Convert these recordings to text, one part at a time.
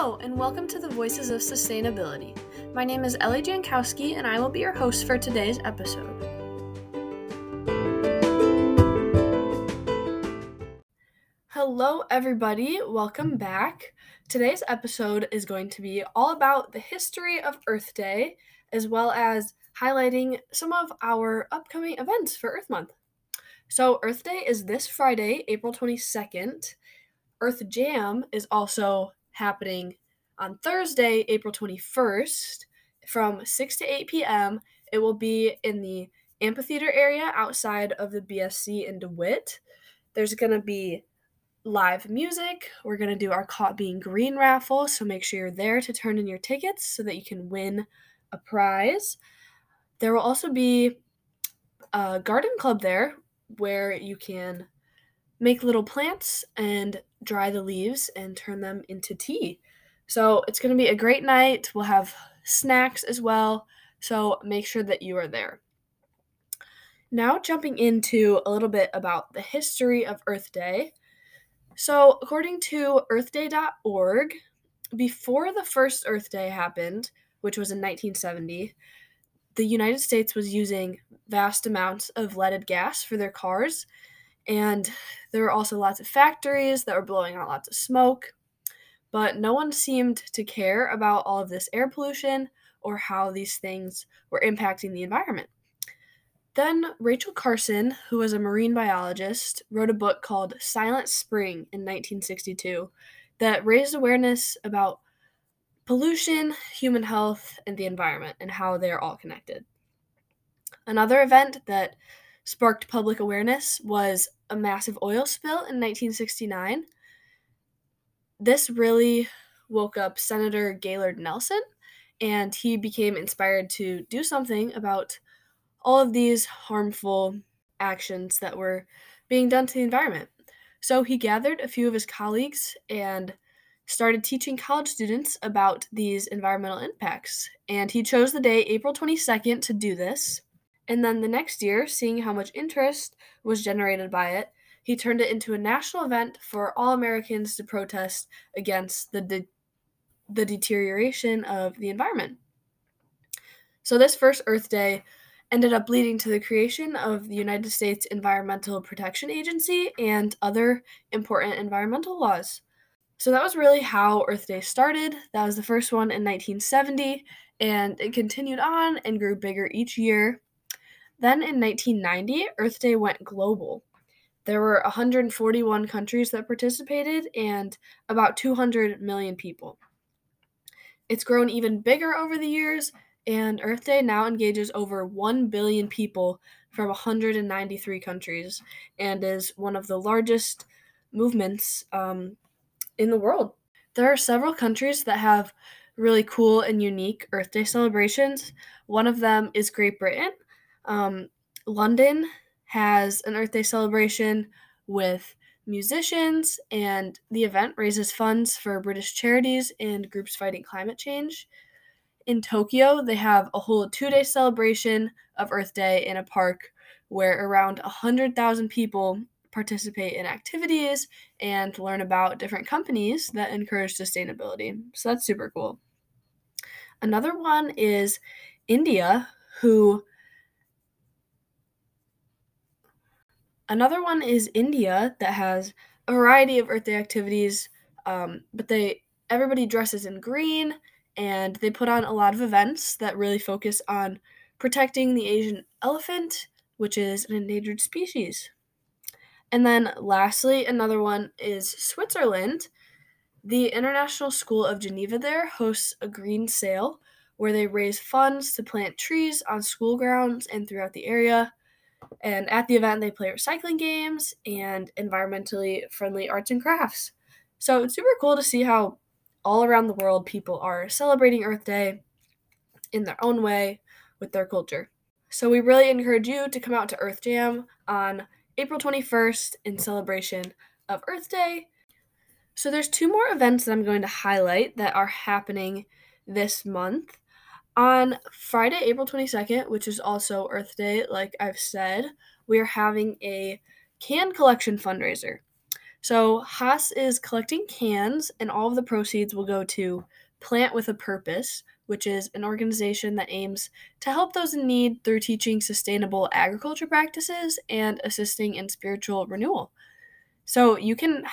And welcome to the Voices of Sustainability. My name is Ellie Jankowski, and I will be your host for today's episode. Hello, everybody. Welcome back. Today's episode is going to be all about the history of Earth Day, as well as highlighting some of our upcoming events for Earth Month. So, Earth Day is this Friday, April 22nd. Earth Jam is also happening on Thursday, April 21st from 6 to 8 p.m. It will be in the amphitheater area outside of the BSC in DeWitt. There's going to be live music. We're going to do our Caught Being Green raffle, so make sure you're there to turn in your tickets so that you can win a prize. There will also be a garden club there where you can make little plants and dry the leaves and turn them into tea. So it's going to be a great night. We'll have snacks as well. So make sure that you are there. Now, jumping into a little bit about the history of Earth Day. So, according to earthday.org, before the first Earth Day happened, which was in 1970, the United States was using vast amounts of leaded gas for their cars and there were also lots of factories that were blowing out lots of smoke. But no one seemed to care about all of this air pollution or how these things were impacting the environment. Then Rachel Carson, who was a marine biologist, wrote a book called Silent Spring in 1962 that raised awareness about pollution, human health, and the environment and how they are all connected. Another event that sparked public awareness was a massive oil spill in 1969. This really woke up Senator Gaylord Nelson, and he became inspired to do something about all of these harmful actions that were being done to the environment. So he gathered a few of his colleagues and started teaching college students about these environmental impacts. And he chose the day, April 22nd, to do this. And then the next year, seeing how much interest was generated by it, he turned it into a national event for all Americans to protest against the de- the deterioration of the environment. So this first Earth Day ended up leading to the creation of the United States Environmental Protection Agency and other important environmental laws. So that was really how Earth Day started. That was the first one in 1970, and it continued on and grew bigger each year then in 1990, Earth Day went global. There were 141 countries that participated and about 200 million people. It's grown even bigger over the years, and Earth Day now engages over 1 billion people from 193 countries and is one of the largest movements um, in the world. There are several countries that have really cool and unique Earth Day celebrations. One of them is Great Britain, um, London has an Earth Day celebration with musicians, and the event raises funds for British charities and groups fighting climate change. In Tokyo, they have a whole two day celebration of Earth Day in a park where around 100,000 people participate in activities and learn about different companies that encourage sustainability. So that's super cool. Another one is India, who Another one is India that has a variety of Earth Day activities, um, but they everybody dresses in green and they put on a lot of events that really focus on protecting the Asian elephant, which is an endangered species. And then lastly, another one is Switzerland. The International School of Geneva there hosts a green sale where they raise funds to plant trees on school grounds and throughout the area. And at the event, they play recycling games and environmentally friendly arts and crafts. So it's super cool to see how all around the world people are celebrating Earth Day in their own way with their culture. So we really encourage you to come out to Earth Jam on April 21st in celebration of Earth Day. So there's two more events that I'm going to highlight that are happening this month. On Friday, April 22nd, which is also Earth Day, like I've said, we are having a can collection fundraiser. So, Haas is collecting cans, and all of the proceeds will go to Plant with a Purpose, which is an organization that aims to help those in need through teaching sustainable agriculture practices and assisting in spiritual renewal. So, you can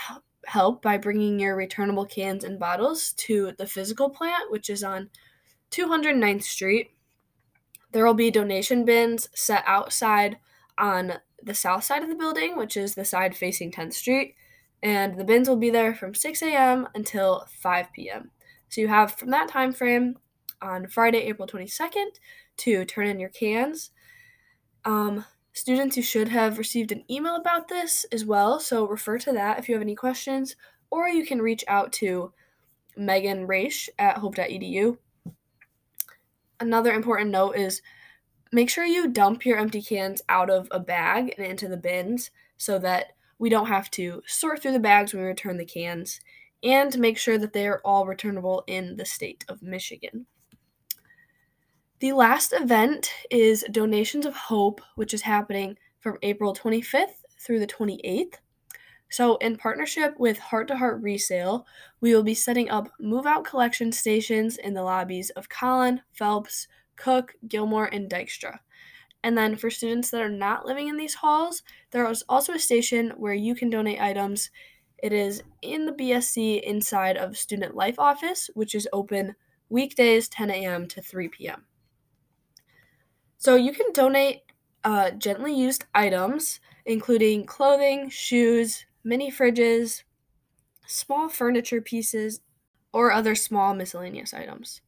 help by bringing your returnable cans and bottles to the physical plant, which is on 209th Street. There will be donation bins set outside on the south side of the building, which is the side facing 10th Street, and the bins will be there from 6 a.m. until 5 p.m. So you have from that time frame on Friday, April 22nd, to turn in your cans. Um, students, you should have received an email about this as well, so refer to that if you have any questions, or you can reach out to Megan Raish at hope.edu. Another important note is make sure you dump your empty cans out of a bag and into the bins so that we don't have to sort through the bags when we return the cans and make sure that they are all returnable in the state of Michigan. The last event is Donations of Hope, which is happening from April 25th through the 28th. So, in partnership with Heart to Heart Resale, we will be setting up move out collection stations in the lobbies of Kollen, Phelps, Cook, Gilmore, and Dykstra. And then for students that are not living in these halls, there is also a station where you can donate items. It is in the BSC inside of Student Life Office, which is open weekdays 10 a.m. to 3 p.m. So you can donate uh, gently used items, including clothing, shoes, mini fridges, small furniture pieces, or other small miscellaneous items.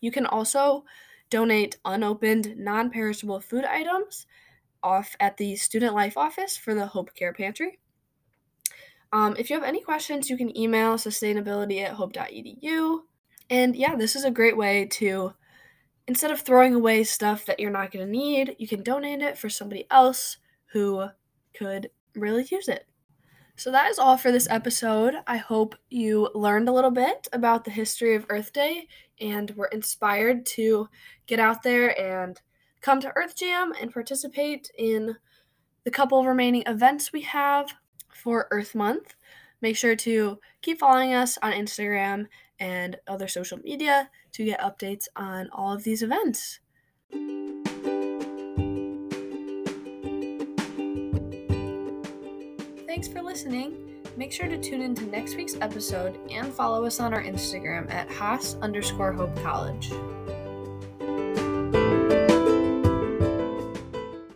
You can also donate unopened, non perishable food items off at the Student Life Office for the Hope Care Pantry. Um, if you have any questions, you can email sustainability at hope.edu. And yeah, this is a great way to, instead of throwing away stuff that you're not going to need, you can donate it for somebody else who could really use it. So that is all for this episode. I hope you learned a little bit about the history of Earth Day and were inspired to get out there and come to Earth Jam and participate in the couple remaining events we have for Earth Month. Make sure to keep following us on Instagram and other social media to get updates on all of these events. Thanks for listening. Make sure to tune into next week's episode and follow us on our Instagram at Haas underscore Hope College.